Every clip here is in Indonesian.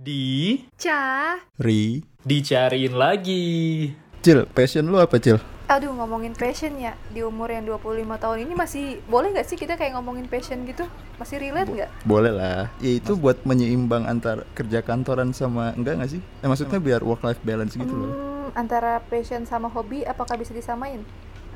Di Ca, Ri dicariin lagi. Cil, passion lu apa Cil? aduh ngomongin passion ya di umur yang 25 tahun ini masih boleh nggak sih kita kayak ngomongin passion gitu? Masih relate nggak? Boleh lah Ya itu buat menyeimbang antar kerja kantoran sama enggak gak sih? Eh maksudnya biar work life balance gitu loh Hmm, antara passion sama hobi apakah bisa disamain?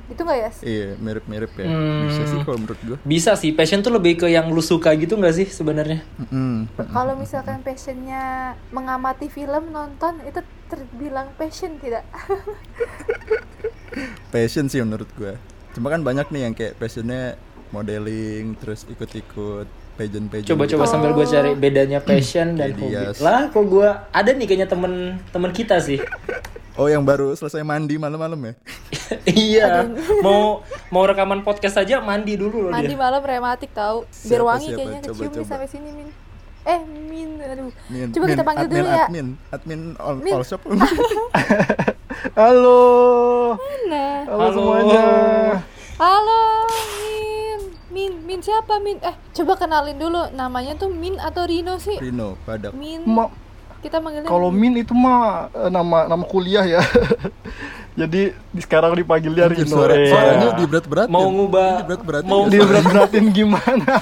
Itu nggak ya? Iya mirip-mirip ya Hmm. Bisa sih kalau menurut gua Bisa sih, passion tuh lebih ke yang lu suka gitu nggak sih sebenarnya? Mm-mm. Kalau misalkan passionnya mengamati film nonton itu terbilang passion tidak? Passion sih menurut gua Cuma kan banyak nih yang kayak passionnya modeling Terus ikut-ikut pageant-pageant Coba-coba gitu. sambil gue cari bedanya passion dan hobi. Lah, kok gue ada nih kayaknya temen temen kita sih. Oh yang baru selesai mandi malam-malam ya? iya, mau mau rekaman podcast aja mandi dulu loh Mandi dia. malam rematik tahu. Biar Siapa, wangi siapa? kayaknya Coba, kecium nih sampai sini Min. Eh Min, aduh. Min, Coba kita Min, panggil admin, dulu ya. Admin, admin all, Min. all shop Halo. Nah. Halo, Halo. semuanya. Halo Min. Min, Min siapa Min? Eh, coba kenalin dulu namanya tuh Min atau Rino sih? Rino, padak Min. Ma, Kita manggilnya kalau Min itu mah eh, nama nama kuliah ya. Jadi di sekarang dipanggilnya Rino. suara, Iya. suaranya di berat-berat Mau ngubah berat-berat mau Di berat-beratin gimana?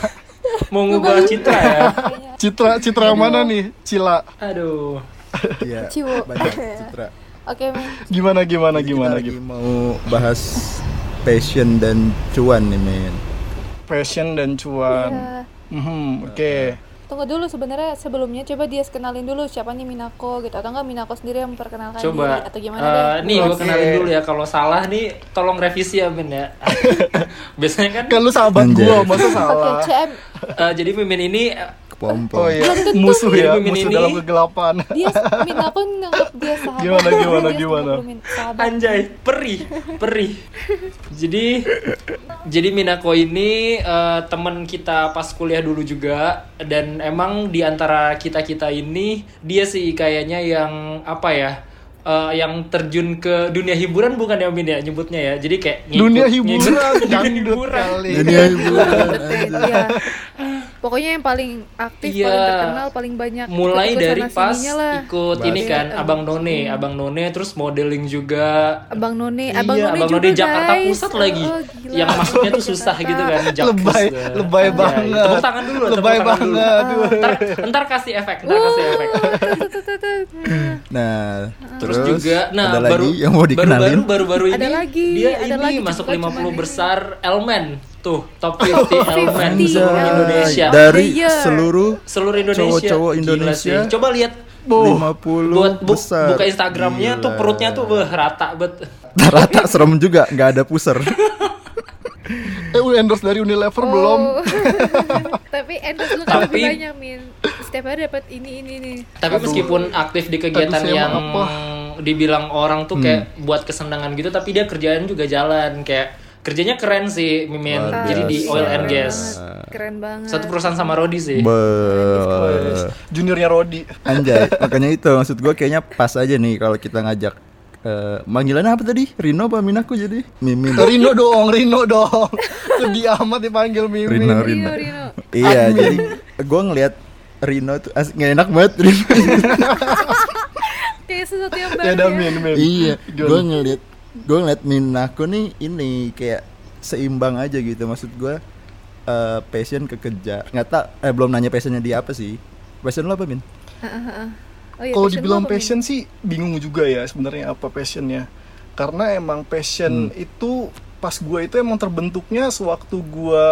mau ngubah citra ya. kayaknya. Citra Citra mana nih? Cila. Aduh. Iya, banyak citra Oke Min. Gimana gimana Jadi gimana kita lagi gitu. mau bahas passion dan cuan nih men Passion dan cuan. Iya. Mhm, oke. Tunggu dulu sebenarnya sebelumnya coba dia kenalin dulu siapa nih Minako gitu atau enggak Minako sendiri yang memperkenalkan Coba. diri atau gimana eh, deh. nih gue kenalin dulu ya. Kalau salah nih, tolong revisi ya Ben ya. Biasanya kan. Lu sahabat gua, masa Oke, salah? CM eh, jadi Mimin ini eh, kepompong Oh iya, musuh ya, musuh ini- dalam kegelapan. dia Minako nganggap dia sahabat. Gimana, gimana, Dia gimana? sahabat. Anjay, perih, perih. Jadi, jadi Minako ini eh, teman kita pas kuliah dulu juga, dan emang di antara kita kita ini dia sih kayaknya yang apa ya, eh, yang terjun ke dunia hiburan bukan ya Min ya nyebutnya ya. Jadi kayak ngikut- Dunia ngikut- hiburan, dunia dangdut hiburan. kali. Dunia hiburan Iya. Pokoknya yang paling aktif, Iya. paling terkenal, paling banyak Mulai ikut-ikut dari pas lah. ikut ini Iya, kan abang- Abang None, Abang None terus modeling juga Abang None, Iya, Abang None Abang juga None Jakarta guys. Pusat lagi. Oh, gila. yang masuknya tuh susah Jakarta. gitu kan. Jakpus. Lebay, Nah, lebay anjay. banget. Tepuk tangan dulu, tepuk Lebay tangan dulu. banget. aduh. Ntar, ntar kasih efek, ntar kasih efek. Tuh, tuh, tuh, tuh, tuh. Nah Terus, juga, nah ada baru, lagi yang mau dikenalin baru, baru, baru ini Ada lagi, dia ada ini lagi, masuk cepet 50 cuman besar Elmen tuh top 50 Elmen 50, seluruh. Indonesia. Dari year. seluruh Seluruh Indonesia. Cowok-cowok Gila Indonesia. sih. Coba lihat 50 buat bu- besar buka Instagramnya tuh Gila. perutnya tuh beh, rata bet. Rata serem juga, nggak ada puser Eh, udah endorse dari Unilever belum? Oh. Tapi endorse lu kan Tapi- lebih banyak min. Setiap hari dapat ini ini nih. Tapi meskipun aktif di kegiatan Aduh, yang apa? dibilang orang tuh kayak Hmm. buat kesenangan gitu, tapi dia kerjaan juga jalan kayak kerjanya keren sih Mimin. Luar Jadi di oil and gas. Keren banget. Satu perusahaan sama Rodi sih. Be Juniornya Rodi. Anjay, makanya itu maksud gue kayaknya pas aja nih kalau kita ngajak eh panggilannya apa tadi? Rino apa Minaku jadi? Mimin. Rino dong, Rino dong. Sedih amat dipanggil Mimin. Rino, Rino, Rino. Iya, jadi gue ngelihat Rino tuh asik nggak enak banget Rino. Kayak sesuatu yang baru Ya udah ya. Min, Min. iya, gue ngeliat gue ngeliat Minaku nih ini kayak seimbang aja gitu maksud gue eh passion ke kerja nggak tak eh belum nanya passionnya dia apa sih passion lo apa Min? Oh, iya, Kalau dibilang Min? passion sih bingung juga ya sebenarnya apa passionnya. Karena emang passion Hmm. itu pas gue itu emang terbentuknya sewaktu gue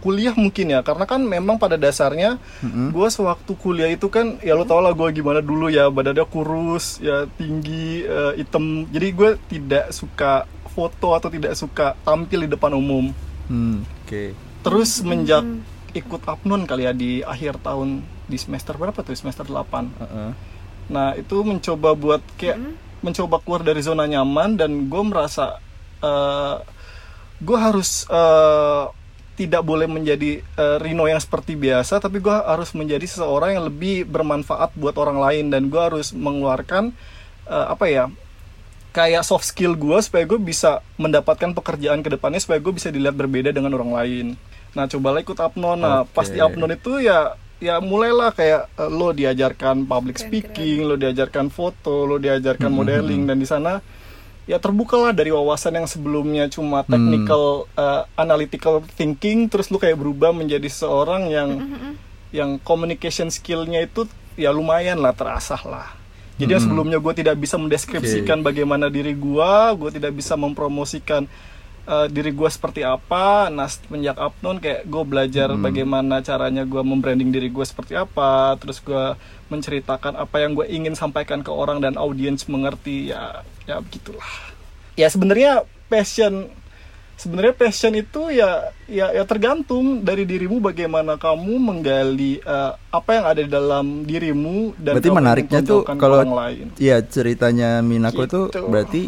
kuliah mungkin ya karena kan memang pada dasarnya Mm-mm. gue sewaktu kuliah itu kan ya lo tau lah gue gimana dulu ya badannya kurus ya tinggi eh, hitam jadi gue tidak suka foto atau tidak suka tampil di depan umum Hmm, oke. terus semenjak ikut apnon kali ya di akhir tahun di semester berapa tuh semester 8 Heeh. Nah itu mencoba buat kayak mencoba keluar dari zona nyaman dan gue merasa eh gue harus eh, tidak boleh menjadi eh, Rino yang seperti biasa, tapi gue harus menjadi seseorang yang lebih bermanfaat buat orang lain dan gue harus mengeluarkan eh, apa ya kayak soft skill gue supaya gue bisa mendapatkan pekerjaan ke depannya supaya gue bisa dilihat berbeda dengan orang lain. Nah cobalah ikut Apnon. Nah pas di Oke. Apnon itu ya ya mulailah kayak eh, lo diajarkan public Keren, speaking lo diajarkan foto lo diajarkan modeling dan di sana ya terbukalah dari wawasan yang sebelumnya. Cuma technical eh, analytical thinking terus lo kayak berubah menjadi seorang yang yang communication skillnya itu ya lumayan lah terasah lah. Jadi yang sebelumnya gue tidak bisa mendeskripsikan bagaimana diri gue gue tidak bisa mempromosikan eh, diri gue seperti apa nah semenjak Upnon kayak gue belajar bagaimana caranya gue membranding diri gue seperti apa terus gue menceritakan apa yang gue ingin sampaikan ke orang dan audiens mengerti ya ya begitulah. Ya sebenarnya passion sebenarnya passion itu ya ya ya tergantung dari dirimu bagaimana kamu menggali eh, apa yang ada di dalam dirimu dan berarti menariknya tuh kalau orang lain. iya ceritanya Minako tuh Gitu. berarti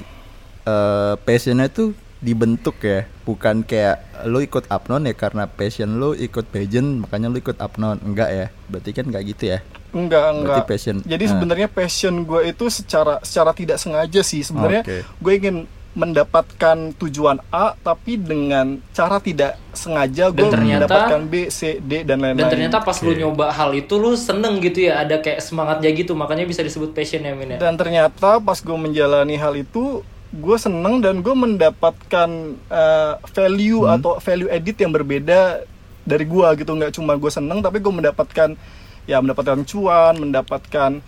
eh, passionnya tuh dibentuk ya bukan kayak lo ikut Apnon ya karena passion lo ikut pageant makanya lo ikut Apnon enggak ya berarti kan enggak gitu ya Enggak, enggak. Berarti passion. Jadi Ah. sebenarnya passion gue itu secara secara tidak sengaja sih sebenarnya Oke. gue ingin mendapatkan tujuan A tapi dengan cara tidak sengaja gue mendapatkan B, C, D dan lain-lain. Dan ternyata pas lu Oke. nyoba hal itu lu seneng gitu ya, ada kayak semangatnya gitu, makanya bisa disebut passion ya Min ya. Dan ternyata pas gue menjalani hal itu gue seneng dan gue mendapatkan uh, value Hmm. atau value edit yang berbeda dari gue gitu nggak cuma gue seneng tapi gue mendapatkan ya mendapatkan cuan mendapatkan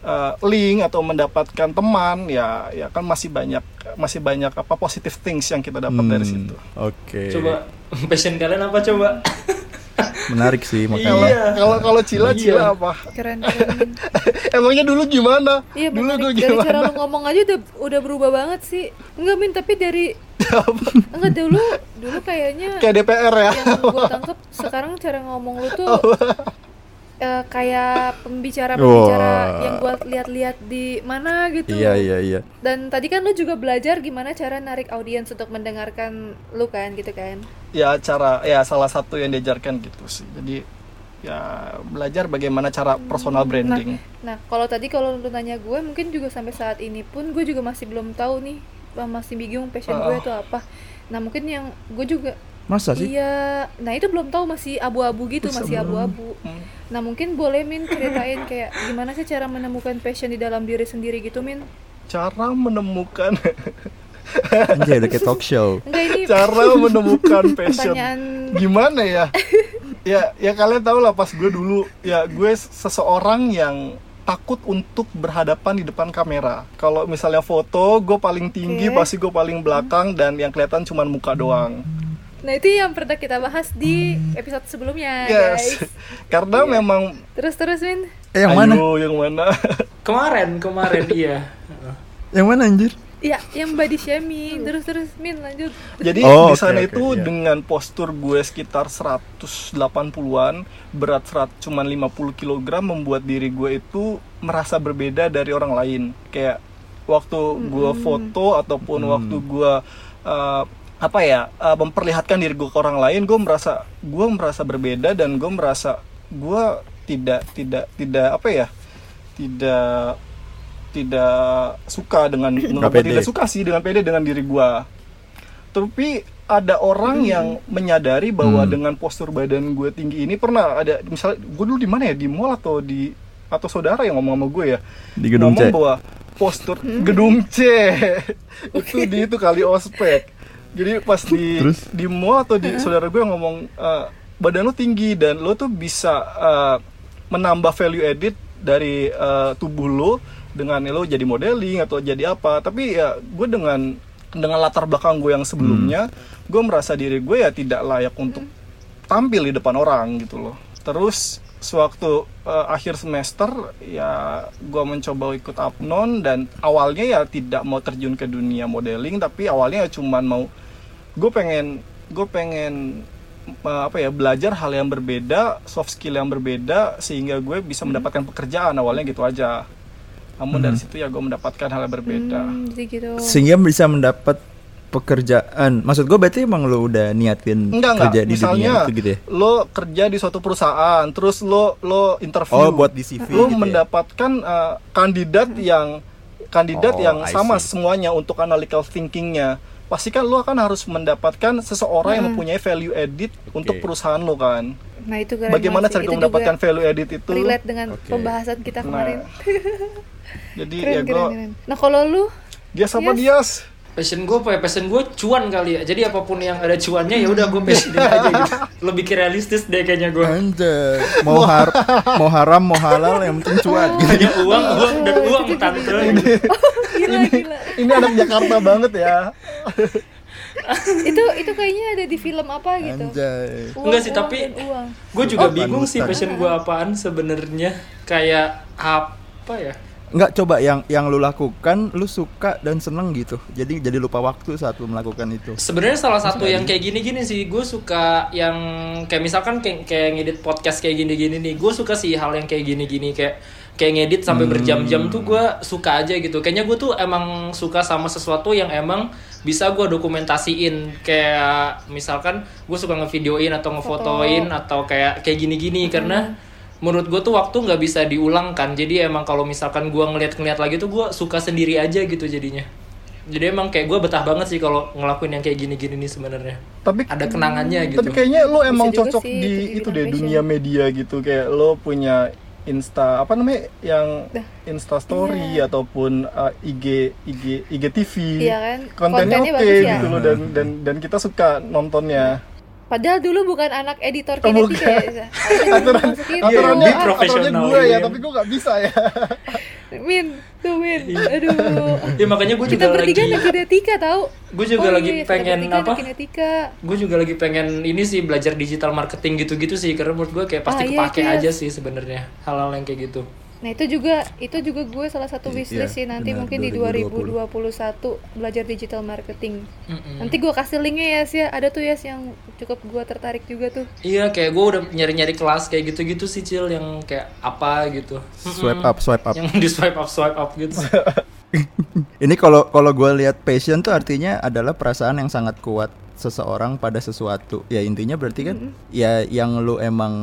uh, link atau mendapatkan teman ya ya kan masih banyak masih banyak apa positive things yang kita dapat dari Hmm, situ oke Coba passion kalian apa coba? menarik sih makanya. Kalau Iya. kalau kalau cila Iya. cila apa? Keren keren. Emangnya dulu gimana? Iya dulu gue dari gimana? cara lu ngomong aja udah udah berubah banget sih. Enggak min tapi dari enggak dulu dulu kayaknya kayak DPR ya? yang gue tangkep sekarang cara ngomong lu tuh eh, kayak pembicara pembicara Wah. yang gue lihat-lihat di mana gitu. Iya iya iya. Dan tadi kan lu juga belajar gimana cara narik audiens untuk mendengarkan lu kan gitu kan? Ya cara ya salah satu yang diajarkan gitu sih. Jadi ya belajar bagaimana cara personal branding. nah kalau tadi kalau lu nanya gue mungkin juga sampai saat ini pun gue juga masih belum tahu nih masih bingung passion gue Ah. itu apa. Nah mungkin yang gue juga masa sih? Iya, nah itu belum tahu masih abu-abu gitu, masih abu-abu. Hmm. Nah mungkin boleh Min ceritain kayak gimana sih cara menemukan passion di dalam diri sendiri gitu Min? cara menemukan. Anjay udah kayak talk show. Enggak ini cara menemukan passion. pertanyaan gimana ya? Ya ya kalian tahu lah pas gue dulu ya gue seseorang yang takut untuk berhadapan di depan kamera. Kalau misalnya foto gue paling tinggi Oke. pasti gue paling belakang dan yang kelihatan cuma muka doang Nah itu yang pernah kita bahas di episode sebelumnya yes guys. karena memang Terus terus Min. eh, yang mana ayo yang mana Kemarin, kemarin iya. yang mana anjir Ya, yang body shaming. Terus terus Min lanjut. Jadi Oh, di sana oke, itu iya. dengan postur gue sekitar 180-an, berat 100 cuman 50 kg membuat diri gue itu merasa berbeda dari orang lain. Kayak waktu gue foto ataupun waktu gue uh, apa ya uh, memperlihatkan diri gue ke orang lain, gue merasa gue merasa berbeda dan gue merasa gue tidak tidak tidak apa ya tidak tidak suka dengan tidak suka sih dengan pede dengan diri gua. Tapi ada orang yang menyadari bahwa Hmm. dengan postur badan gue tinggi ini pernah ada misalnya gue dulu di mana ya? Di mall atau di atau saudara yang ngomong sama gue ya? Di gedung ngomong C. bahwa postur gedung C. Itu di itu kali ospek jadi pas di Terus? di mall atau di saudara gue ngomong "Eh, badan lo tinggi dan lo tuh bisa eh, menambah value edit dari eh, tubuh lo dengan lo jadi modeling atau jadi apa. Tapi ya gue dengan dengan latar belakang gue yang sebelumnya gue merasa diri gue ya tidak layak untuk tampil di depan orang gitu loh. Terus sewaktu eh, akhir semester ya gue mencoba ikut apnon dan awalnya ya tidak mau terjun ke dunia modeling tapi awalnya ya cuman mau gue pengen gue pengen eh, apa ya belajar hal yang berbeda soft skill yang berbeda sehingga gue bisa mendapatkan pekerjaan awalnya gitu aja. Namun dari situ ya gue mendapatkan hal yang berbeda. Hmm, gitu. sehingga bisa mendapat pekerjaan maksud gue berarti emang lo udah niatin Enggak enggak. kerja di Misalnya dunia itu gitu ya lo kerja di suatu perusahaan, terus lo lo interview. Oh, buat di CV Lo gitu ya? mendapatkan uh, kandidat yang kandidat Oh, yang sama semuanya untuk analytical thinkingnya. pasti kan lo akan harus mendapatkan seseorang yang mempunyai value edit untuk perusahaan lo kan Nah itu bagaimana cara Itu mendapatkan value edit itu relate dengan Oke. pembahasan kita kemarin. nah jadi keren, ya gue. Nah kalau lu, dia sama Yes. Dias passion gue apa ya? Passion gue cuan kali ya. Jadi apa pun yang ada cuannya ya udah gue passionin aja gitu. Lebih ke realistis deh kayaknya gue Anjay, mau har mau haram mau halal yang penting cuan. Gitu. hanya uang uang dan uang tante. Gila gila. ini anak Jakarta banget ya. Itu itu kayaknya ada di film apa gitu. Anjay. Uang, Enggak sih, uang, tapi- gue juga Oh, bingung sih passion gue apaan sebenarnya. Kayak apa ya Enggak coba yang yang lu lakukan lu suka dan seneng gitu. Jadi jadi lupa waktu saat lu melakukan itu. Sebenarnya salah satu yang kayak gini-gini sih, gue suka yang kayak misalkan kayak, kayak ngedit podcast kayak gini-gini nih, gue suka sih hal yang kayak gini-gini. Kayak kayak ngedit sampai berjam-jam tuh gue suka aja gitu. Kayaknya gue tuh emang suka sama sesuatu yang emang bisa gue dokumentasiin. Kayak misalkan gue suka ngevideoin atau ngefotoin atau kayak kayak gini-gini. Karena menurut gue tuh waktu nggak bisa diulang kan. Jadi emang kalau misalkan gue ngeliat-ngeliat lagi tuh gue suka sendiri aja gitu jadinya. Jadi emang kayak gue betah banget sih kalau ngelakuin yang kayak gini-gini nih sebenarnya. Tapi ada kenangannya gitu. tapi kayaknya lo emang juga cocok sih, di itu deh dunia media gitu. Kayak lo punya Insta apa namanya yang. Insta Story ataupun uh, IG IG IGTV Iya kan? kontennya, Kontennya oke bagus ya? gitu loh dan dan dan kita suka nontonnya Padahal dulu bukan anak editor Oh, kinetika bukan. ya. aturan Masuk itu. aturannya Iya, aturannya profesional, gue ya iya. tapi gue nggak bisa ya Min, tuh Min. Aduh. ya makanya gue Kita juga bertiga lagi anak kinetika tahu. gue juga Oh, lagi iya, kita pengen apa Kinetika. gue juga lagi pengen ini sih belajar digital marketing gitu-gitu sih karena menurut gue kayak pasti Ah, iya, kepake itu ya. aja sih sebenarnya hal-hal yang kayak gitu Nah itu juga itu juga gue salah satu Iya, wishlist sih nanti benar, mungkin di 2020. 2021 belajar digital marketing. Mm-mm. Nanti gue kasih linknya ya sih ada tuh ya yang cukup gue tertarik juga tuh. iya kayak gue udah nyari-nyari kelas kayak gitu-gitu sih cil yang kayak apa gitu Swipe up, swipe up. yang di swipe up swipe up gitu Ini kalau kalau gue lihat passion tuh artinya adalah perasaan yang sangat kuat seseorang pada sesuatu. Ya intinya berarti kan ya yang lu emang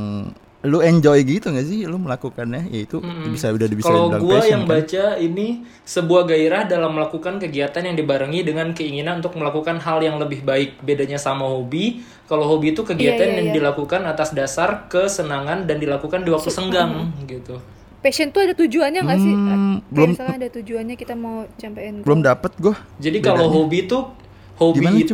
lu enjoy gitu gak sih lu melakukannya ya itu bisa udah bisa Kalau gue passion yang kan. baca ini sebuah gairah dalam melakukan kegiatan yang dibarengi dengan keinginan untuk melakukan hal yang lebih baik. Bedanya sama hobi, kalau hobi itu kegiatan Iya, iya, yang iya. dilakukan atas dasar kesenangan dan dilakukan di waktu senggang gitu. Passion tuh ada tujuannya nggak sih? Hmm, Kayak belum- misalnya ada tujuannya kita mau campein. belum dapet gue Jadi kalau hobi itu hobi Gimana itu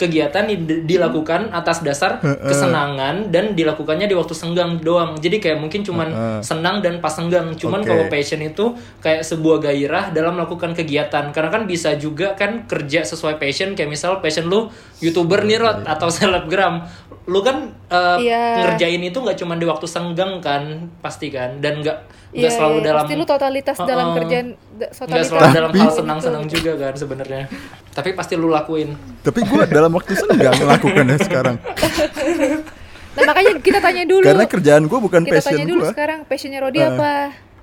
kegiatan dilakukan atas dasar kesenangan dan dilakukannya di waktu senggang doang. Jadi kayak mungkin cuman senang dan pas senggang. Cuman Oke. kalau passion itu kayak sebuah gairah dalam melakukan kegiatan. Karena kan bisa juga kan kerja sesuai passion kayak misal passion lu YouTuber nih Rod atau selebgram. Lu kan eh, Iya. ngerjain itu nggak cuman di waktu senggang kan, pasti kan dan nggak nggak Iya, selalu iya. dalam Pasti lu totalitas dalam Heeh. kerjaan da- nggak totalitas selalu dalam hal Gitu. senang-senang juga kan sebenarnya tapi pasti lu lakuin tapi gue dalam waktu senggang melakukannya sekarang Nah makanya kita tanya dulu. karena kerjaan gue bukan kita passion tanya dulu gue sekarang passionnya Rodi Eh. apa?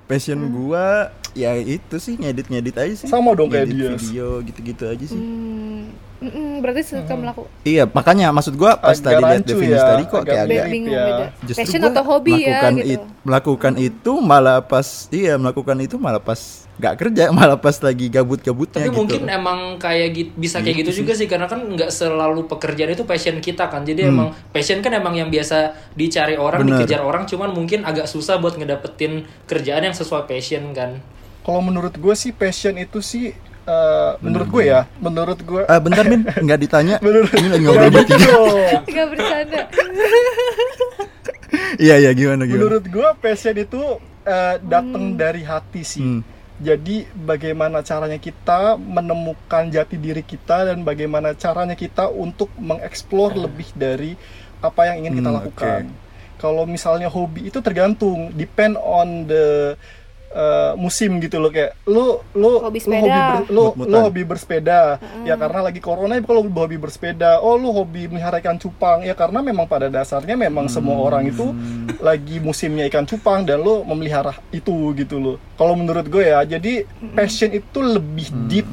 passion gua ya itu sih ngedit ngedit aja sih Sama dong kayak dia. video gitu-gitu aja sih Hmm, mm-mm, berarti suka melakukan iya makanya maksud gua pas Agak tadi lihat definisi ya, tadi kok agak kayak agak bingung ya. beda. justru Passion gua atau hobi ya melakukan gitu. it- melakukan itu malah pas iya melakukan itu malah pas nggak kerja malah pas lagi gabut-gabutnya tapi gitu mungkin emang kayak gitu bisa kayak gitu juga sih karena kan nggak selalu pekerjaan itu passion kita kan jadi emang passion kan emang yang biasa dicari orang Hmm. Bener. dikejar orang cuman mungkin agak susah buat ngedapetin kerjaan yang sesuai passion kan Kalau menurut gue sih passion itu sih eh, menurut gue ya, menurut gue Ah, bentar min nggak ditanya Menurut- ini lagi ngobrol bertiga Gitu. Gak bercanda. iya iya gimana gimana menurut gue passion itu eh, datang dari hati sih. Hmm. Jadi bagaimana caranya kita menemukan jati diri kita dan bagaimana caranya kita untuk mengeksplor lebih dari apa yang ingin kita Hmm, lakukan. Kalau misalnya hobi itu tergantung, depend on the uh, musim gitu loh kayak lu lu Hobi lu hobi sepeda. ber- lu, lu hobi bersepeda. Ya karena lagi corona kalau lu hobi bersepeda oh lu hobi melihara ikan cupang. Ya karena memang pada dasarnya memang semua orang itu lagi musimnya ikan cupang dan lu memelihara itu gitu loh. Kalau menurut gue ya jadi passion itu lebih deep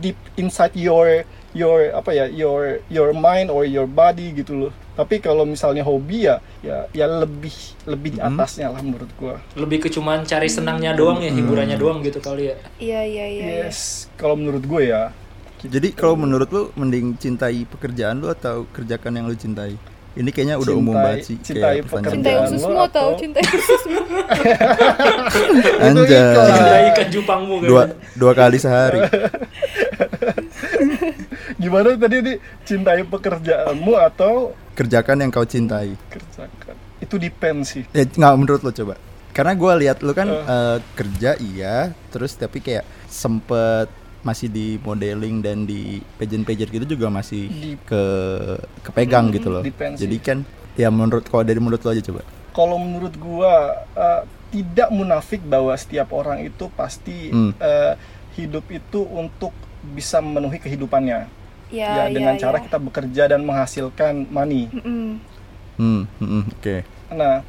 deep inside your your apa ya your your mind or your body gitu loh tapi kalau misalnya hobi ya ya ya lebih lebih di atasnya lah menurut gue lebih ke cuman cari senangnya doang ya hiburannya doang gitu kali ya Iya iya iya. iya. Yes, kalau menurut gue ya. Jadi kalau menurut lu mending cintai pekerjaan lu atau kerjakan yang lu cintai? Ini kayaknya udah umum Cintai- banget sih cintai kayak pertanyaan. cintai ususmu atau atau- cintai ususmu Anjay. Cintai ikan Jepangmu kan. Dua dua kali sehari. Gimana tadi nih cintai pekerjaanmu atau Kerjakan yang kau cintai. kerjakan? Itu depend sih. Ya nggak menurut lo coba. Karena gua lihat lu kan eh, kerja iya, terus tapi kayak sempet masih di modeling dan di pageant-pageant gitu juga masih Di- ke kepegang gitu loh. depends Jadi kan ya menurut kalau dari menurut lo aja coba. Kalau menurut gua eh, tidak munafik bahwa setiap orang itu pasti Hmm. eh, hidup itu untuk bisa memenuhi kehidupannya. Ya ya dengan ya, cara ya. kita bekerja dan menghasilkan money. Hmm, hmm, hmm, oke. Nah,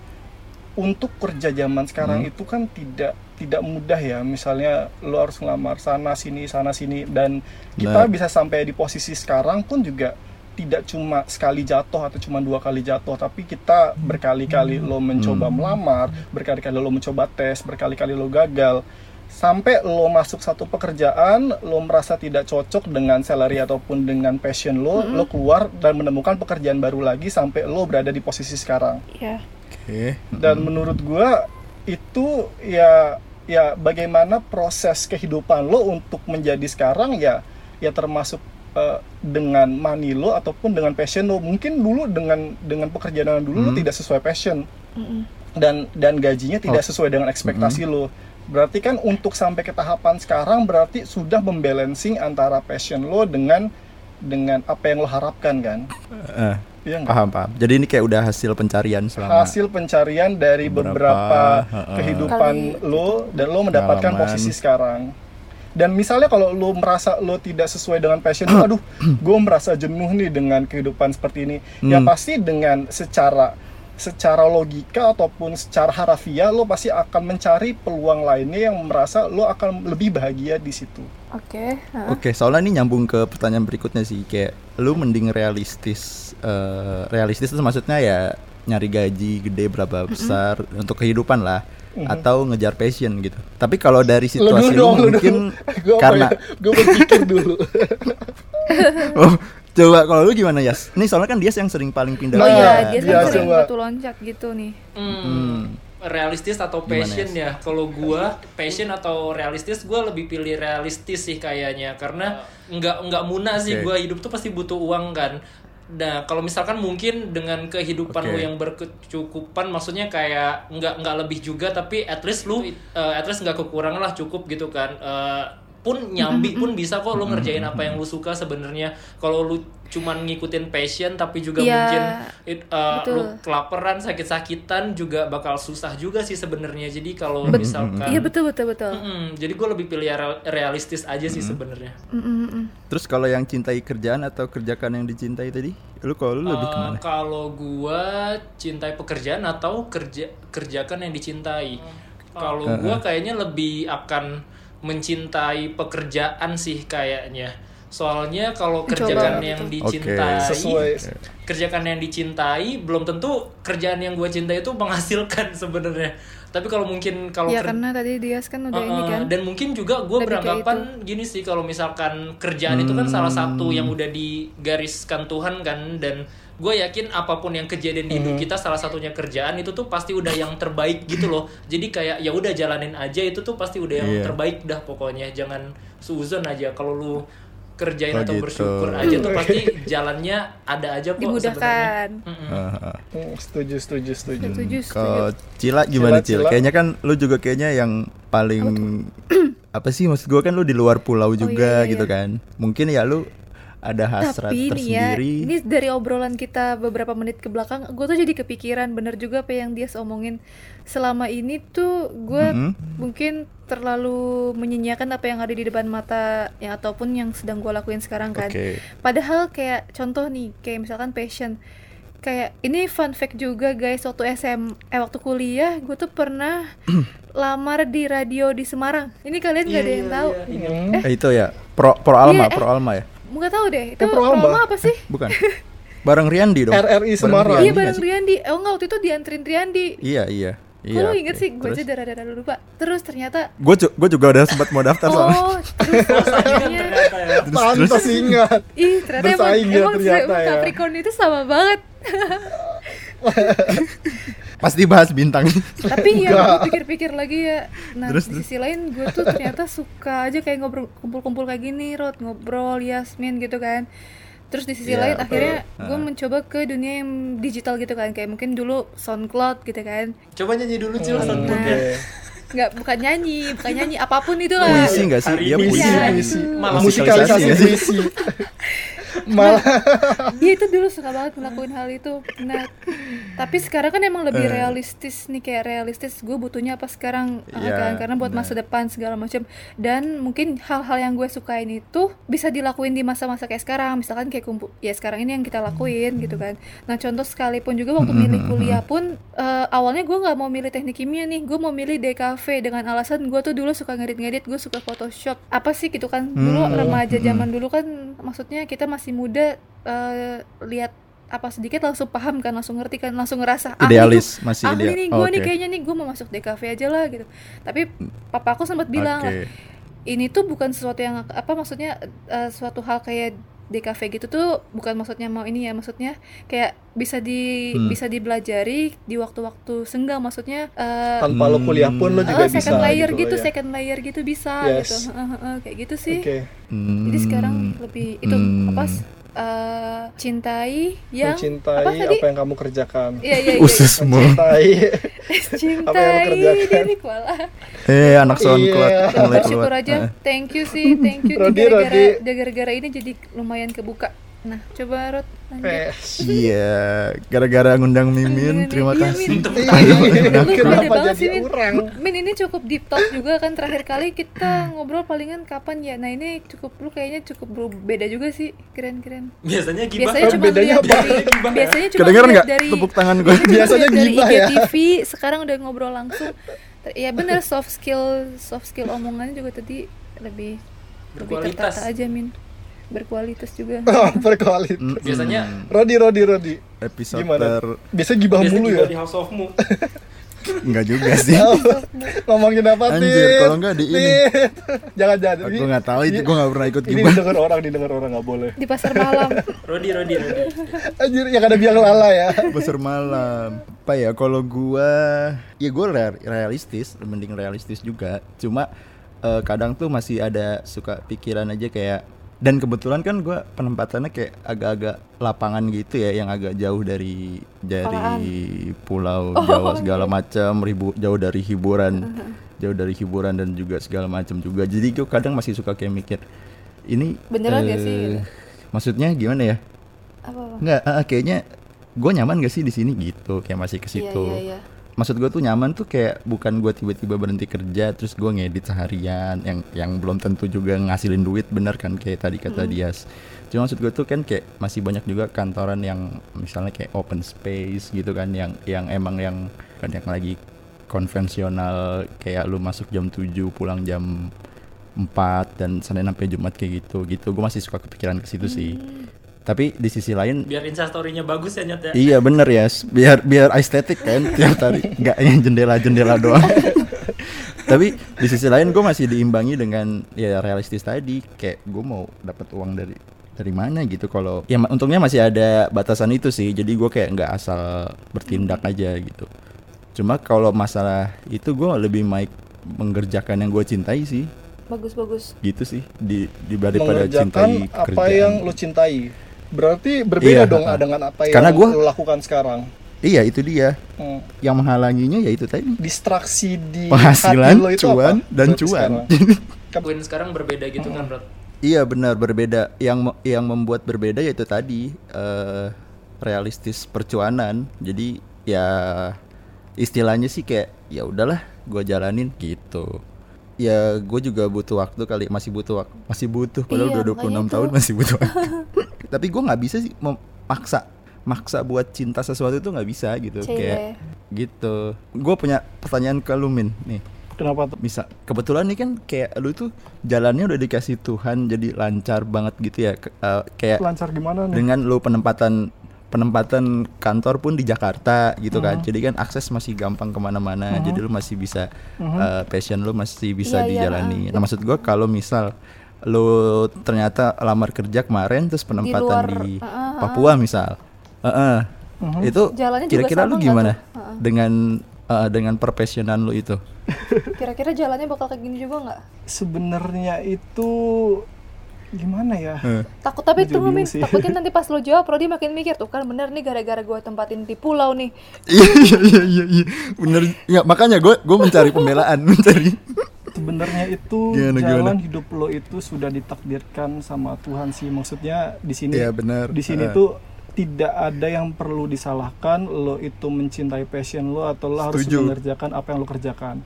untuk kerja zaman sekarang Hmm. itu kan tidak tidak mudah ya. Misalnya lo harus ngelamar sana sini sana sini dan kita Nah. bisa sampai di posisi sekarang pun juga tidak cuma sekali jatuh atau cuma dua kali jatuh, tapi kita berkali-kali lo mencoba Hmm. melamar, berkali-kali lo mencoba tes, berkali-kali lo gagal. Sampai lo masuk satu pekerjaan, lo merasa tidak cocok dengan salary ataupun dengan passion lo, lo keluar dan menemukan pekerjaan baru lagi sampai lo berada di posisi sekarang ya Oke. dan menurut gua itu ya ya bagaimana proses kehidupan lo untuk menjadi sekarang ya ya termasuk eh, dengan money lo ataupun dengan passion lo mungkin dulu dengan dengan pekerjaan dulu lo Hmm. tidak sesuai passion Mm-mm. dan dan gajinya tidak Oh. sesuai dengan ekspektasi lo berarti kan untuk sampai ke tahapan sekarang berarti sudah membalancing antara passion lo dengan dengan apa yang lo harapkan kan Eh, Iya nggak? paham paham. Jadi ini kayak udah hasil pencarian selama hasil pencarian dari beberapa, beberapa, kehidupan Kali lo dan lo mendapatkan Pengalaman. posisi sekarang. Dan misalnya kalau lo merasa lo tidak sesuai dengan passion lo, aduh, gue merasa jenuh nih dengan kehidupan seperti ini. Ya Hmm. pasti dengan secara secara logika ataupun secara harafiah lo pasti akan mencari peluang lainnya yang merasa lo akan lebih bahagia di situ. oke ha. Oke, soalnya ini nyambung ke pertanyaan berikutnya sih, kayak lu mending realistis, eh, realistis itu maksudnya ya nyari gaji gede berapa besar untuk kehidupan lah, atau ngejar passion gitu. Tapi kalau dari situasi lu, mungkin karena gue berpikir dulu. oh, coba kalau lu gimana Yas? Ini soalnya kan dia yang sering paling pindah. oh iya pindah. dia dia kan sering batu loncat gitu nih Hmm, Hmm. realistis atau Gimana, passion ya kalau gua passion atau realistis gua lebih pilih realistis sih kayaknya karena nggak nggak muna sih gua hidup tuh pasti butuh uang kan nah kalau misalkan mungkin dengan kehidupan Oke. lu yang berkecukupan maksudnya kayak nggak nggak lebih juga tapi at least lu uh, at least nggak kekurangan lah cukup gitu kan Uh, pun nyambi pun bisa kok lu ngerjain apa yang lu suka sebenarnya. Kalau lu cuman ngikutin passion tapi juga Iya, mungkin it, uh, betul. lu kelaparan sakit-sakitan juga bakal susah juga sih sebenarnya. Jadi kalau misalkan iya betul betul betul. Mm-mm, jadi gue lebih pilih real- realistis aja sih sebenarnya. Terus kalau yang cintai kerjaan atau kerjakan yang dicintai tadi, lu kalau lu lebih Uh, ke mana? kalau gua cintai pekerjaan atau kerja kerjakan yang dicintai? Kalau Uh-uh. gua kayaknya lebih akan mencintai pekerjaan sih kayaknya. Soalnya kalau Coba kerjaan gitu. yang Oke. dicintai Sesuai. kerjakan yang dicintai belum tentu kerjaan yang gue cintai itu menghasilkan sebenarnya. Tapi kalau mungkin kalau ya karena tadi Dias kan udah ini Uh-uh, kan. dan mungkin juga gue beranggapan gini sih kalau misalkan kerjaan itu kan salah satu yang udah digariskan Tuhan kan dan gue yakin apa pun yang kejadian di hidup kita salah satunya kerjaan itu tuh pasti udah yang terbaik gitu loh jadi kayak ya udah jalanin aja itu tuh pasti udah yang Iya. terbaik dah pokoknya jangan suzon aja kalau lu kerjain Oh, atau gitu. bersyukur aja tuh pasti jalannya ada aja kok sebenarnya. dimudahkan. Ah, ah. Hmm, setuju, setuju, setuju. setuju Kalau setuju Cila gimana Cila, Cil? Cila. Kayaknya kan lu juga kayaknya yang paling apa sih maksud gua kan lu di luar pulau juga iya, iya, gitu iya. kan. Mungkin ya lu ada hasrat tapi ya tersendiri. ini dari obrolan kita beberapa menit ke belakang gue tuh jadi kepikiran bener juga apa yang dia omongin selama ini tuh gue Mm-mm. mungkin terlalu menyanyiakan apa yang ada di depan mata ya ataupun yang sedang gue lakuin sekarang kan Oke. padahal kayak contoh nih kayak misalkan passion kayak ini fun fact juga guys waktu SM eh waktu kuliah gue tuh pernah lamar di radio di Semarang ini kalian nggak ada yang tahu Hmm. Eh, itu ya Pro Pro Alma, Iya, eh. Pro Alma ya? Nggak tahu deh itu Eh, Pro Alba? promo apa sih Bukan. Bareng Riandi dong. RRI Bareng Semarang. Riandi iya bareng sih? Riandi oh enggak waktu itu dianterin Riandi Iya, iya. Kok lu inget oke. sih? Gue aja darah-darah lupa. Terus ternyata Gue gue juga udah sempat mau daftar soalnya. Oh, terus akhirnya ya Pantas ingat. Ih, ternyata emang, ya emang, ternyata ya. Capricorn itu sama banget. Pasti bahas bintang. Tapi ya Enggak. gue pikir-pikir lagi ya. Nah, Terus, di sisi lain gue tuh ternyata suka aja kayak ngobrol kumpul-kumpul kayak gini, Rod, ngobrol, Yasmin gitu kan. Terus di sisi Iya, lain betul. akhirnya gue Ah. mencoba ke dunia yang digital gitu kan. Kayak mungkin dulu SoundCloud gitu kan. coba nyanyi dulu cil Hmm, soundboard Oke. ya Nggak, bukan nyanyi, bukan nyanyi, apa pun itu lah. Puisi nggak sih? Ini puisi. Iya, Puisi. Malah musikalisasi puisi. Malah Iya itu dulu suka banget ngelakuin hal itu. Nah, tapi sekarang kan emang lebih Eh. realistis nih kayak realistis. Gue butuhnya apa sekarang uh, Iya, kan karena buat masa depan segala macam. Dan mungkin hal-hal yang gue sukain itu bisa dilakuin di masa-masa kayak sekarang. Misalkan kayak kumpul ya sekarang ini yang kita lakuin gitu kan. Nah contoh sekalipun juga waktu milih kuliah pun eh, awalnya gue nggak mau milih teknik kimia nih. Gue mau milih DKV dengan alasan gue tuh dulu suka ngedit-ngedit. Gue suka Photoshop. Apa sih gitu kan? Dulu Hmm. remaja zaman dulu kan maksudnya kita masih muda eh, lihat apa sedikit langsung paham kan langsung ngerti kan langsung ngerasa ah, Idealis, tuh- masih ah, ideal. ini gue nih Oke. kayaknya nih gue mau masuk DKV aja lah gitu tapi papa aku sempat bilang Oke. lah ini tuh bukan sesuatu yang apa maksudnya eh, suatu hal kayak DKV gitu tuh bukan maksudnya mau ini ya maksudnya kayak bisa di Hmm. bisa dibelajari di waktu-waktu senggang maksudnya eh, tanpa lo kuliah pun lo juga eh, bisa. second layer gitu, ya. second layer gitu bisa Yes. gitu Heeh, heeh, kayak gitu sih Oke. jadi sekarang Hmm. lebih itu Hmm. apa eh, cintai yang Mencintai apa apa, yang kamu kerjakan. Iya iya iya. Ususmu. Mencintai. Cintai kerjakan? diriku Allah. Eh, anak SoundCloud Iya. Ya, mulai bersyukur aja. Eh. Thank you sih, thank you. Gara-gara gara-gara ini jadi lumayan kebuka. Nah, coba Rod. Pes. Iya, gara-gara ngundang Mimin, terima Iya, kasih. Lu Kenapa jadi orang? Min ini cukup deep talk juga kan terakhir kali kita ngobrol palingan kapan ya. Nah, ini cukup lu kayaknya cukup berbeda juga sih. Keren-keren. biasanya gimana Biasanya cuma bedanya lihat apa? dari biasanya cuma Kedengeran nggak dari tepuk tangan gue? Biasanya gibah ya. IGTV, sekarang udah ngobrol langsung. Ter- Ya bener soft skill soft skill omongannya juga tadi lebih lebih Berkualitas. tertata aja min berkualitas juga Oh, berkualitas. Mm, biasanya mm. Rodi, Rodi, Rodi. episode Gimana? ter Biasa gibah biasanya mulu juga ya. di House of Mu enggak juga sih. Ngomongin apa Anjir, Tit? kalau nggak di ini. Jangan jangan. Gue nggak tahu itu, gue nggak pernah ikut Ini gibah. didengar orang, didengar orang nggak boleh. di pasar malam Rodi Rodi Rodi Anjir, yang ada biang lala ya. Besar malam. Apa ya kalau gua ya gue realistis, mending realistis juga. Cuma eh, kadang tuh masih ada suka pikiran aja kayak dan kebetulan kan gua penempatannya kayak agak-agak lapangan gitu ya yang agak jauh dari dari pulau Jawa segala macam ribu jauh dari hiburan jauh dari hiburan dan juga segala macam juga. Jadi gue kadang masih suka kayak mikir ini Beneran gak sih, eh, gitu? maksudnya gimana ya? Apa apa? Nggak, ah, kayaknya gue nyaman gak sih di sini? Gitu, kayak masih ke iya situ. iya iya Maksud gue tuh nyaman tuh kayak bukan gue tiba-tiba berhenti kerja terus gue ngedit seharian yang yang belum tentu juga ngasilin duit bener kan kayak tadi kata Dias. Cuma maksud gue tuh kan kayak masih banyak juga kantoran yang misalnya kayak open space gitu kan yang yang emang yang kan yang lagi konvensional kayak lu masuk jam 7 pulang jam 4 dan Senin sampai Jumat kayak gitu gitu. Gue masih suka kepikiran ke situ sih tapi di sisi lain biar instastorynya bagus ya nyet ya Iya bener ya, biar biar estetik kan tiap hari, nggak yang jendela-jendela doang. Tapi di sisi lain gue masih diimbangi dengan ya realistis tadi, kayak gue mau dapat uang dari dari mana gitu. Kalau ya untungnya masih ada batasan itu sih, jadi gue kayak nggak asal bertindak aja gitu. Cuma kalau masalah itu gue lebih baik mengerjakan yang gue cintai sih, bagus bagus gitu sih, di daripada cintai apa pekerjaan. yang lo cintai. Berarti berbeda Iya, dong ha-ha. dengan apa yang Karena gua- lo lakukan sekarang. Iya itu dia, Hmm. yang menghalanginya ya itu tadi. Distraksi di penghasilan, hati lo itu cuan, apa? dan Berarti cuan. sekarang. Sekarang berbeda gitu kan Rod iya benar berbeda. Yang yang membuat berbeda yaitu tadi eh, realistis percuanan. Jadi ya istilahnya sih kayak ya udahlah, gua jalanin gitu. Ya gue juga butuh waktu kali, masih butuh waktu, masih butuh. Padahal Iya, udah 26 makanya tahun masih butuh waktu. Tapi gue nggak bisa sih memaksa maksa. Buat cinta sesuatu itu nggak bisa gitu Cie. kayak gitu. Gue punya pertanyaan ke lu Min. Nih. Kenapa tuh? bisa. Kebetulan nih kan kayak lu tuh jalannya udah dikasih Tuhan jadi lancar banget gitu ya eh, kayak Lancar gimana nih? dengan lu penempatan penempatan kantor pun di Jakarta gitu kan. Jadi kan akses masih gampang ke mana-mana. Jadi lu masih bisa eh, passion lu masih bisa Iya, iya, dijalani. Nah maksud gua kalau misal lu ternyata lamar kerja kemarin terus penempatan luar, di, uh, uh, Papua misal Heeh. itu Jalannya juga kira-kira sama lu gimana tuh? Heeh. dengan eh, dengan profesionan lu itu Kira-kira jalannya bakal kayak gini juga nggak? sebenarnya itu gimana ya Takut tapi Min, bingung sih. takutnya nanti pas lo jawab Rodi makin mikir tuh kan bener nih gara-gara gue tempatin di pulau nih. iya iya iya iya iya bener ya makanya gue gue mencari pembelaan mencari sebenarnya itu Gimana, jalan gimana? hidup lo itu sudah ditakdirkan sama Tuhan sih maksudnya di sini Iya, benar. di sini Eh. tuh tidak ada yang perlu disalahkan lo itu mencintai passion lo atau lo harus mengerjakan apa yang lo kerjakan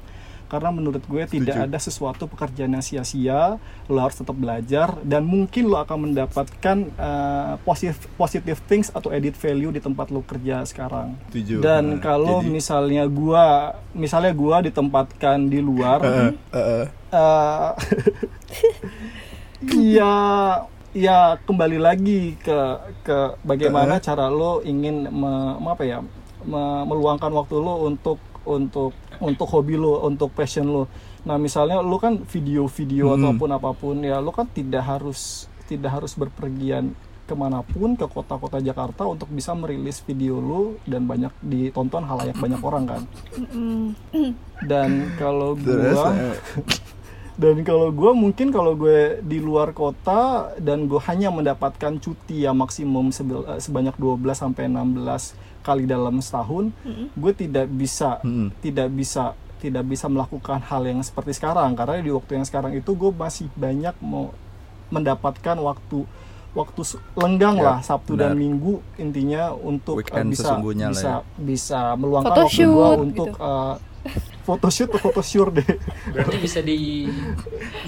karena menurut gue tidak ada sesuatu pekerjaan yang sia-sia lo harus tetap belajar dan mungkin lo akan mendapatkan uh, positive positive things atau edit value di tempat lo kerja sekarang. Setuju. dan Nah, kalau jadi- misalnya gua misalnya gua ditempatkan di luar Eh, eh, eh ya ya kembali lagi ke ke bagaimana cara lo ingin me- me- apa ya me- meluangkan waktu lo untuk untuk untuk hobi lo untuk passion lo. Nah misalnya lo kan video-video Hmm. ataupun apa pun ya lo kan tidak harus tidak harus berpergian ke mana pun ke kota-kota Jakarta untuk bisa merilis video lo dan banyak ditonton halayak banyak orang kan? Dan kalau gua eh, dan kalau gue mungkin kalau gue di luar kota dan gue hanya mendapatkan cuti yang maksimum eh, sebanyak 12 sampai 16 kali dalam setahun, gue tidak bisa Mm-mm. tidak bisa tidak bisa melakukan hal yang seperti sekarang karena di waktu yang sekarang itu gue masih banyak mau mendapatkan waktu waktu lenggang Ya, lah Sabtu dan benar. Minggu intinya untuk eh, Weekend bisa bisa ya. bisa meluangkan waktu gue Photoshoot untuk gitu. eh, photoshoot atau photoshoot deh Berarti bisa di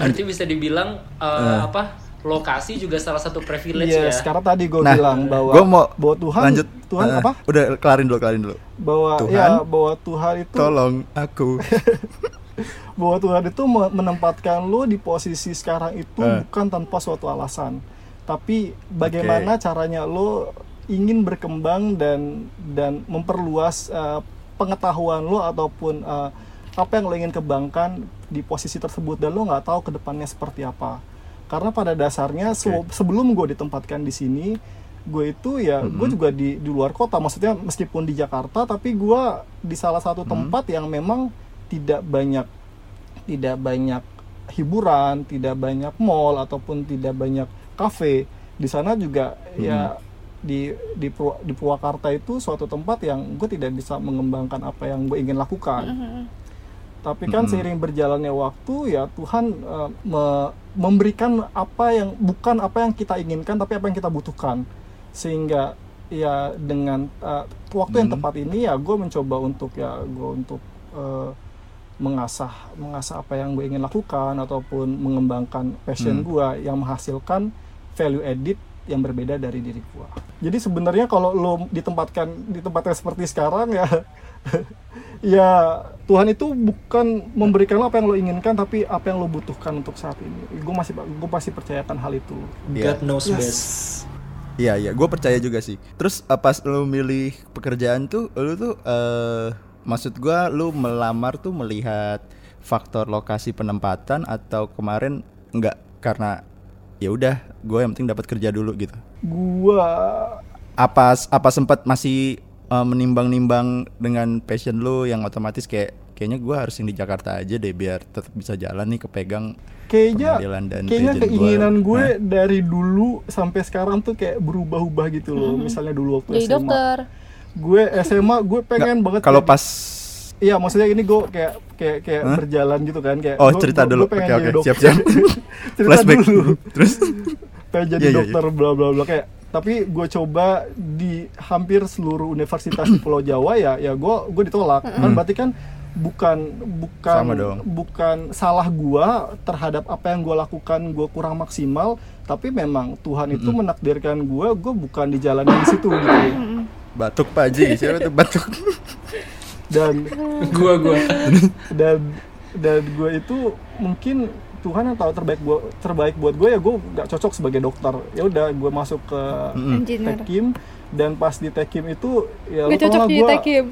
berarti bisa dibilang eh, apa? Lokasi juga salah satu privilege Iya, ya. sekarang tadi gue Nah, bilang bahwa gua mau bahwa Tuhan lanjut Tuhan Eh, apa? udah kelarin dulu kelarin dulu Bahwa Tuhan, ya bahwa Tuhan itu tolong aku bahwa Tuhan itu me- menempatkan lo di posisi sekarang itu Eh. bukan tanpa suatu alasan. Tapi bagaimana caranya lo ingin berkembang dan dan memperluas eh, pengetahuan lo ataupun eh, apa yang lo ingin kembangkan di posisi tersebut dan lo nggak tahu ke depannya seperti apa. Karena pada dasarnya se- sebelum gue ditempatkan di sini, gue itu ya gue juga di di luar kota. Maksudnya meskipun di Jakarta, tapi gue di salah satu tempat yang memang tidak banyak tidak banyak hiburan, tidak banyak mall ataupun tidak banyak kafe. Di sana juga ya di di Pur- di Purwakarta itu suatu tempat yang gue tidak bisa mengembangkan apa yang gue ingin lakukan. Tapi kan Mhm. seiring berjalannya waktu ya Tuhan eh, me- memberikan apa yang bukan apa yang kita inginkan tapi apa yang kita butuhkan. Sehingga ya dengan eh, waktu yang Mhm. tepat ini ya gue mencoba untuk ya gue untuk eh, mengasah mengasah apa yang gue ingin lakukan ataupun mengembangkan passion Hmm. gue yang menghasilkan value edit yang berbeda dari diri gue. Jadi sebenarnya kalau lo ditempatkan ditempatkan seperti sekarang ya ya Tuhan itu bukan memberikan lo apa yang lo inginkan tapi apa yang lo butuhkan untuk saat ini. Gue masih gue pasti percayakan hal itu. God knows Yes. best. Iya iya, gue percaya juga sih. Terus eh, pas lu milih pekerjaan tuh, lu tuh eh maksud gua lu melamar tuh melihat faktor lokasi penempatan atau kemarin enggak karena ya udah gue yang penting dapat kerja dulu gitu. Gue Apa apa sempat masih eh, menimbang-nimbang dengan passion lu yang otomatis kayak kayaknya gua harus yang di Jakarta aja deh biar tetap bisa jalan nih kepegang kayaknya dan kayaknya keinginan gue Nah, dari dulu sampai sekarang tuh kayak berubah-ubah gitu loh. Misalnya dulu waktu Jadi SMA. dokter. Gue SMA gue pengen banget kalau pas Iya, maksudnya ini gue kayak kayak kayak Hah? berjalan gitu kan kayak Oh, gua- cerita gua- dulu. Oke, oke. dokter. Siap-siap. cerita flashback dulu. Terus pengen jadi Iya, iya, dokter bla bla bla kayak tapi gue coba di hampir seluruh universitas di Pulau Jawa ya ya gue gue ditolak kan berarti kan bukan bukan Sama dong. bukan salah gue terhadap apa yang gue lakukan gue kurang maksimal tapi memang Tuhan itu menakdirkan gue gue bukan di jalan di situ gitu batuk Pak Haji, siapa tuh batuk? dan Gua gua. dan dan gue itu mungkin Tuhan yang tahu terbaik buat terbaik buat gue ya gue nggak cocok sebagai dokter. Ya udah gue masuk ke engineer. Tekim dan pas di Tekim itu ya Gak cocok gue tekim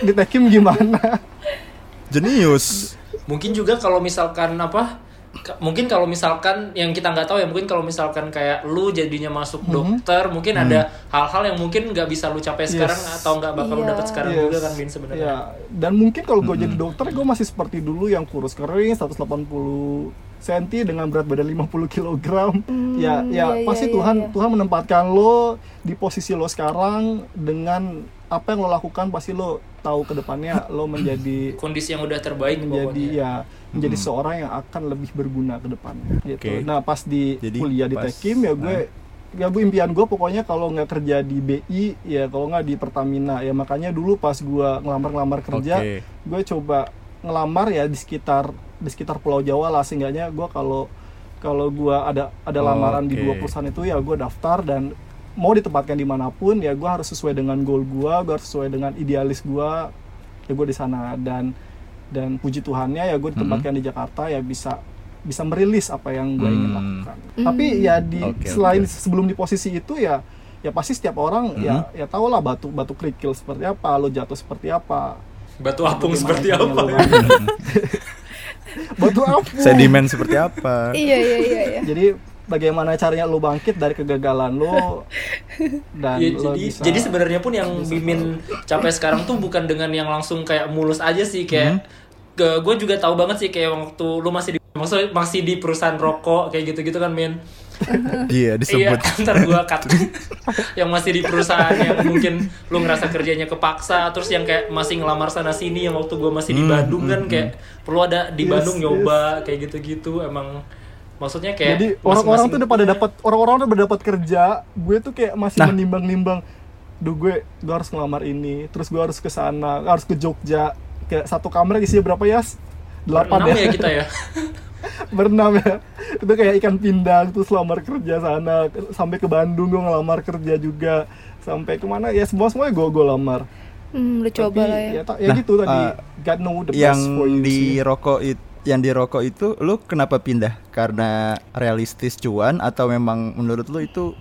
di Tekim gimana? Jenius. mungkin juga kalau misalkan apa mungkin kalau misalkan yang kita nggak tahu ya mungkin kalau misalkan kayak lu jadinya masuk dokter mungkin ada hal-hal yang mungkin nggak bisa lu capai Yes. sekarang atau nggak bakal lu Iya. dapat sekarang Yes. juga kan Bin sebenarnya Ya, dan mungkin kalau gue jadi dokter gue masih seperti dulu yang kurus kering 180 cm dengan berat badan 50 kg. ya, ya iya, pasti iya, Tuhan iya. Tuhan menempatkan lo di posisi lo sekarang dengan apa yang lo lakukan pasti lo tahu ke depannya lo menjadi kondisi yang udah terbaik menjadi pokoknya ya menjadi seorang yang akan lebih berguna ke depannya gitu. Oke. Nah, pas di Jadi kuliah di pas- Tekim ya gue ya gue impian gue pokoknya kalau nggak kerja di BI ya kalau nggak di Pertamina ya makanya dulu pas gue ngelamar-ngelamar kerja Oke. gue coba ngelamar ya di sekitar di sekitar Pulau Jawa lah seenggaknya gue kalau kalau gue ada ada lamaran di Oke. dua perusahaan itu ya gue daftar dan mau ditempatkan di mana pun ya gue harus sesuai dengan goal gue gue harus sesuai dengan idealis gue ya gue di sana. Dan dan puji Tuhannya ya gue ditempatkan di Jakarta ya bisa bisa merilis apa yang gue ingin Hmm. lakukan. Tapi ya di Oke, selain oke. sebelum di posisi itu ya ya pasti setiap orang ya ya tau lah batu batu kerikil seperti apa lo jatuh seperti apa. Batu apung seperti apa ya? batu apung. Sedimen seperti apa? iya iya iya iya. Jadi bagaimana caranya lo bangkit dari kegagalan lo dan Iya, lo jadi bisa jadi sebenarnya pun yang Mimin capai sekarang tuh bukan dengan yang langsung kayak mulus aja sih kayak ke gue juga tahu banget sih kayak waktu lu masih di maksudnya masih di perusahaan rokok kayak gitu-gitu kan Min. Iya, Iya, disebut. ntar gua cut. yang masih di perusahaan yang mungkin lu ngerasa kerjanya kepaksa, terus yang kayak masih ngelamar sana sini yang waktu gua masih di Bandung kan kayak perlu ada di Yes, Bandung yes. nyoba kayak gitu-gitu emang maksudnya kayak jadi orang-orang tuh udah pada punya- dapat orang-orang udah pada dapat kerja gue tuh kayak masih Nah. menimbang-nimbang duh gue gue harus ngelamar ini terus gue harus ke sana harus ke Jogja. Kayak satu kamar isinya berapa ya? Delapan Berenam ya, ya kita ya. berenam ya. Itu kayak ikan pindang terus lamar kerja sana sampai ke Bandung gue ngelamar kerja juga. Sampai ke mana ya semua semuanya gue gue lamar. Hmm udah coba Tapi lah ya, ya, ya Nah, gitu tadi. uh, God know the yang best for you di sih. rokok itu yang di rokok itu lu kenapa pindah? Karena realistis cuan atau memang menurut lu itu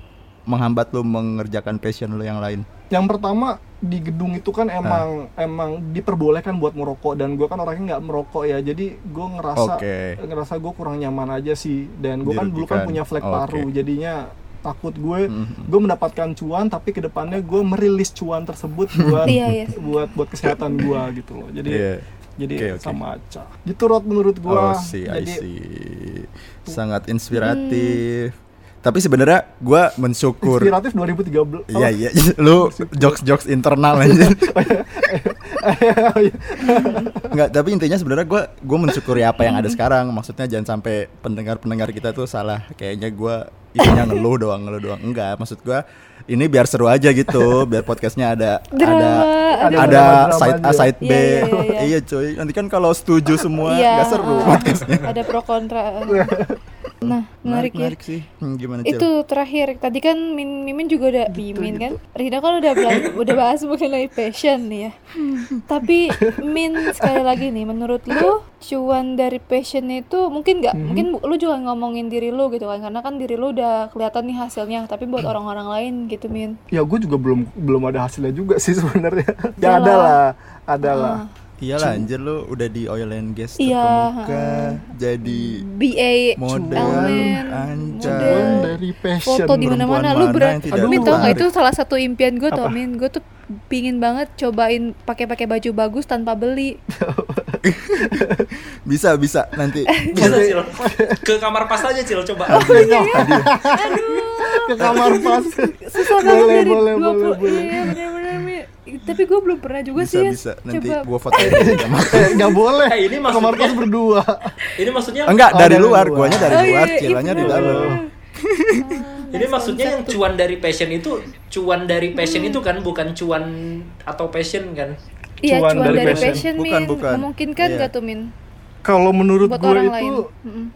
menghambat lu mengerjakan passion lu yang lain? yang pertama di gedung itu kan Ah. emang emang diperbolehkan buat merokok dan gue kan orangnya nggak merokok ya jadi gue ngerasa Oke. ngerasa gue kurang nyaman aja sih dan gue kan dulu kan punya flek Oke. paru jadinya takut gue Mhm. gue mendapatkan cuan tapi ke depannya gue merilis cuan tersebut buat Iya, iya. buat buat kesehatan gue gitu loh jadi Iya. Jadi Oke, oke. sama aja gitu Rod menurut gue Oh, I jadi see. Sangat inspiratif. Tapi sebenarnya gua mensyukur inspiratif 2013 Iya iya, lu jokes jokes internal aja. Enggak, tapi intinya sebenarnya gua gua mensyukuri apa yang ada sekarang. Maksudnya jangan sampai pendengar-pendengar kita tuh salah. Kayaknya gua isinya ngeluh doang, ngeluh doang. Enggak, maksud gua ini biar seru aja gitu, biar podcastnya ada Drama, ada ada side A side B. Iya, iya, iya. Iya cuy, nanti kan kalau setuju semua Iya, nggak seru podcastnya. ada pro kontra nah menarik, ya. menarik sih. Hmm, gimana Cil? itu terakhir. Tadi kan Min Mimin juga udah Mimin kan? Rina kan udah bela- udah bahas mengenai passion nih ya. Tapi Min sekali lagi nih menurut lu cuan dari passion itu mungkin nggak? Mungkin bu- lu juga ngomongin diri lu gitu kan? Karena kan diri lu udah kelihatan nih hasilnya. Tapi buat orang-orang lain gitu Min. Ya gue juga belum belum ada hasilnya juga sih sebenarnya. Ya ada lah ada lah Ah, Iyalah anjir lu udah di oil and gas Iya, terkemuka jadi BA model cuan dari passion foto di mana-mana lu berat tidak Min tau nggak menarik? itu salah satu impian gue tuh Apa? Min gue tuh pingin banget cobain pakai-pakai baju bagus tanpa beli bisa bisa nanti Bisa Cil. Ke kamar pas aja Cil coba. ke kamar pas susah Boleh, banget dari boleh, 20 boleh, boleh. iya bener-bener. Tapi gue belum pernah juga bisa sih ya. bisa. Nanti coba. gua foto eh nggak boleh. Eh, ini ke kamar maksudnya- pas berdua. Ini maksudnya enggak Oh, dari dari luar. guanya dari Oh, luar iya, iya, cilanya di dalam. Bener. Ini maksudnya yang cuan dari passion itu cuan dari passion itu kan bukan cuan atau passion kan? iya Cuan cuan dari dari passion. passion, Bukan, Min bukan. memungkinkan Iya. gak tuh Min? Kalau menurut buat gue orang itu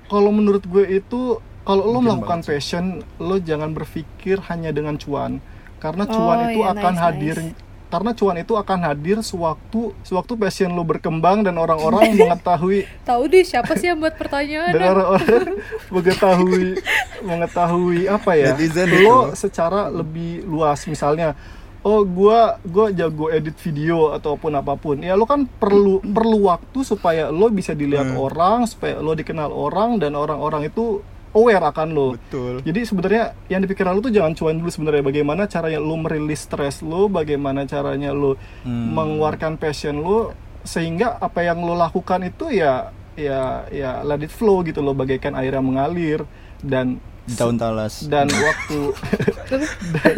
kalau menurut gue itu kalau lo melakukan banget. passion lo jangan berpikir hanya dengan cuan. Karena Oh, cuan itu iya, akan nice, hadir nice. Karena cuan itu akan hadir sewaktu sewaktu passion lo berkembang dan orang-orang mengetahui Tahu deh siapa sih yang buat pertanyaan? dan orang-orang mengetahui mengetahui apa ya Netizen lo itu. secara lebih luas misalnya oh gua gua jago edit video ataupun apa pun ya lo kan perlu perlu waktu supaya lo bisa dilihat Hmm. orang supaya lo dikenal orang dan orang-orang itu aware akan lo Betul. jadi sebenarnya yang dipikirkan lo tuh jangan cuan dulu sebenarnya bagaimana caranya lo merilis stres lo bagaimana caranya lo Hmm. mengeluarkan passion lo sehingga apa yang lo lakukan itu ya ya ya let it flow gitu loh bagaikan air yang mengalir dan Di tahun talas. dan waktu dan,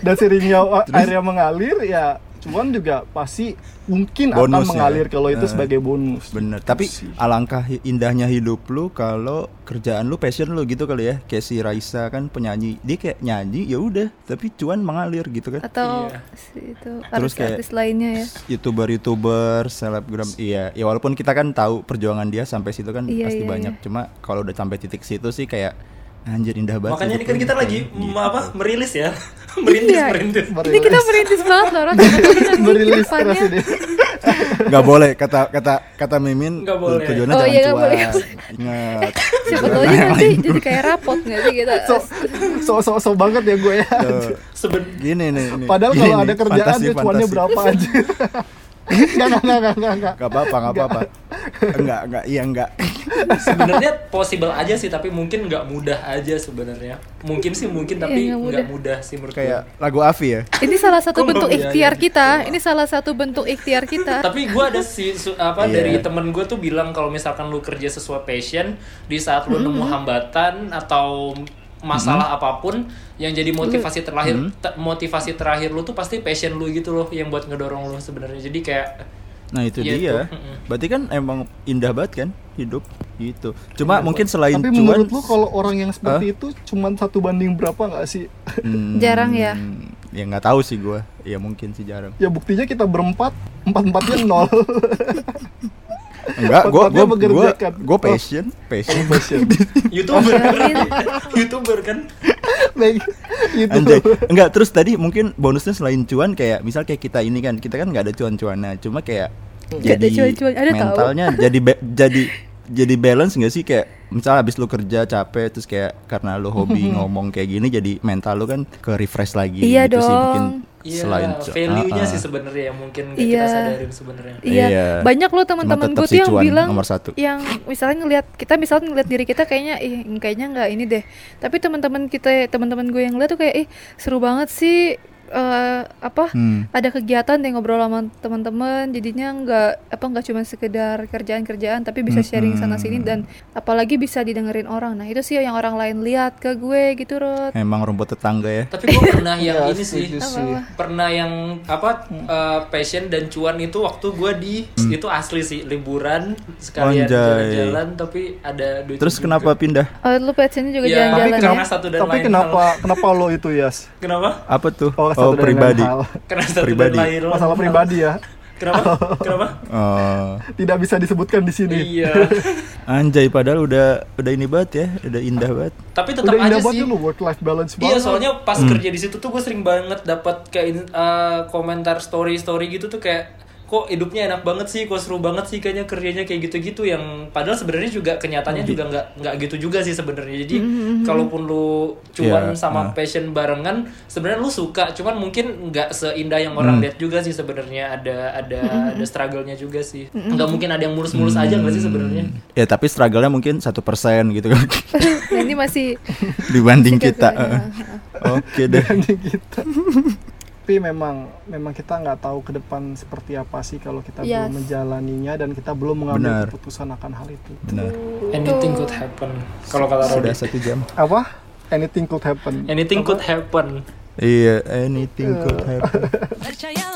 dan seringnya air yang mengalir ya cuan juga pasti mungkin akan Bonus ya. mengalir kalau itu Eh, sebagai bonus Bener, tapi sih. alangkah indahnya hidup lu kalau kerjaan lu passion lu gitu kali ya. Kayak si Raisa kan penyanyi, dia kayak nyanyi ya udah, tapi cuan mengalir gitu kan. Atau Iya. si itu Terus kayak- artis-artis lainnya ya. Youtuber-youtuber, selebgram, iya. Ya walaupun kita kan tahu perjuangan dia sampai situ kan Iya, pasti iya, banyak. Cuma kalau udah sampai titik situ sih kayak anjir indah banget. Makanya ini kan lu." kita lagi Gitu. apa merilis ya. merintis, Iya. merintis. Ini kita merintis banget loh, merilis stres ini Nggak boleh kata kata kata Mimin boleh. tujuannya Oh, jangan iya, nggak cuan. boleh. Ingat. Siapa tahu aja nanti jadi kayak rapot nggak sih kita? so so so, so banget ya gue ya Seben Gini nih. nih. padahal kalau ada kerjaan fantasi, dia cuannya berapa aja Enggak, enggak, enggak, enggak, enggak. Gak apa-apa, gak apa-apa. Enggak, enggak, iya enggak. sebenarnya possible aja sih tapi mungkin nggak mudah aja sebenarnya. Mungkin sih mungkin tapi Iya, nggak nggak mudah. sih menurut Kayak lagu Avi ya. Ini salah satu bentuk ikhtiar kita. Ini salah satu bentuk ikhtiar kita. tapi gue ada si su- apa Iya. dari temen gue tuh bilang kalau misalkan lu kerja sesuai passion di saat lu nemu hambatan atau masalah apa pun yang jadi motivasi terakhir te- motivasi terakhir lu tuh pasti passion lu gitu loh yang buat ngedorong lu sebenarnya jadi kayak Nah itu Iya, dia. itu. Berarti kan emang indah banget kan hidup gitu. Cuma mungkin selain tapi cuan menurut lu kalau orang yang seperti itu cuman satu banding berapa nggak sih hmm, Jarang ya? Ya nggak tahu sih gua. Ya mungkin sih jarang. ya buktinya kita berempat empat empatnya nol Enggak, gua gua Tempatnya gua mengerjakan. gua passion, passion. youtuber youtuber kan Baik, Anjay. Enggak, terus tadi mungkin bonusnya selain cuan kayak misal kayak kita ini kan, kita kan nggak ada cuan-cuannya, cuma kayak ada cuan-cuan, ada tahu. mentalnya jadi ba- jadi jadi balance nggak sih kayak misal habis lu kerja capek terus kayak karena lu hobi ngomong kayak gini jadi mental lu kan ke refresh lagi Iya gitu sih dong. mungkin Iya, selain value-nya Ah, sih ah. sebenarnya yang mungkin nggak Iya. kita sadarin sebenarnya. Iya, Iya. banyak loh Cuma teman-teman gue tuh yang bilang nomor satu. yang misalnya ngelihat kita misalnya ngelihat diri kita kayaknya ih kayaknya nggak ini deh. Tapi teman-teman kita teman-teman gue yang lihat tuh kayak ih seru banget sih eh, apa Hmm. ada kegiatan yang ngobrol sama teman-teman jadinya nggak apa nggak cuma sekedar kerjaan-kerjaan tapi bisa sharing sana sini dan apalagi bisa didengerin orang nah itu sih yang orang lain lihat ke gue gitu Rod Emang rumput tetangga ya. Tapi gue pernah yang Iya, ini sih, setuju sih. pernah yang apa uh, passion dan cuan itu waktu gue di itu asli sih liburan sekalian jalan-jalan tapi ada duit. Terus juga. kenapa pindah? oh, lu passionnya juga Iya, jalan-jalan tapi ya satu dan tapi lain kenapa hal. kenapa lo itu Yas Kenapa? Apa tuh? Oh, satu dan lain pribadi. hal. Karena satu Pribadi. dan lain hal. masalah pribadi ya Kenapa? Kenapa? Oh. tidak bisa disebutkan di sini iya. Anjay padahal udah udah ini banget ya, udah indah banget. Tapi tetap udah aja indah sih. banget lu work life balance Iya, banget soalnya pas Hmm. kerja di situ tuh gue sering banget dapat kayak uh, komentar story-story gitu tuh kayak kok hidupnya enak banget sih, kok seru banget sih kayaknya kerjanya kayak gitu-gitu yang padahal sebenarnya juga kenyataannya juga nggak nggak gitu juga sih sebenarnya. Jadi kalaupun lu cuan Iya, sama nah. passion barengan, sebenarnya lu suka, cuman mungkin nggak seindah yang orang lihat juga sih sebenarnya ada ada ada struggle-nya juga sih. Nggak mungkin ada yang mulus-mulus aja nggak sih sebenarnya? Ya tapi struggle-nya mungkin satu persen gitu kan nah, ini masih dibanding Masih kita. Oke deh. Dibanding kita tapi memang memang kita nggak tahu ke depan seperti apa sih kalau kita Yes. belum menjalaninya dan kita belum mengambil Benar. keputusan akan hal itu Benar. Anything could happen. Kalau kata Sudah Rodi. satu jam. apa anything could happen Anything could happen. Iya, anything could happen. Percaya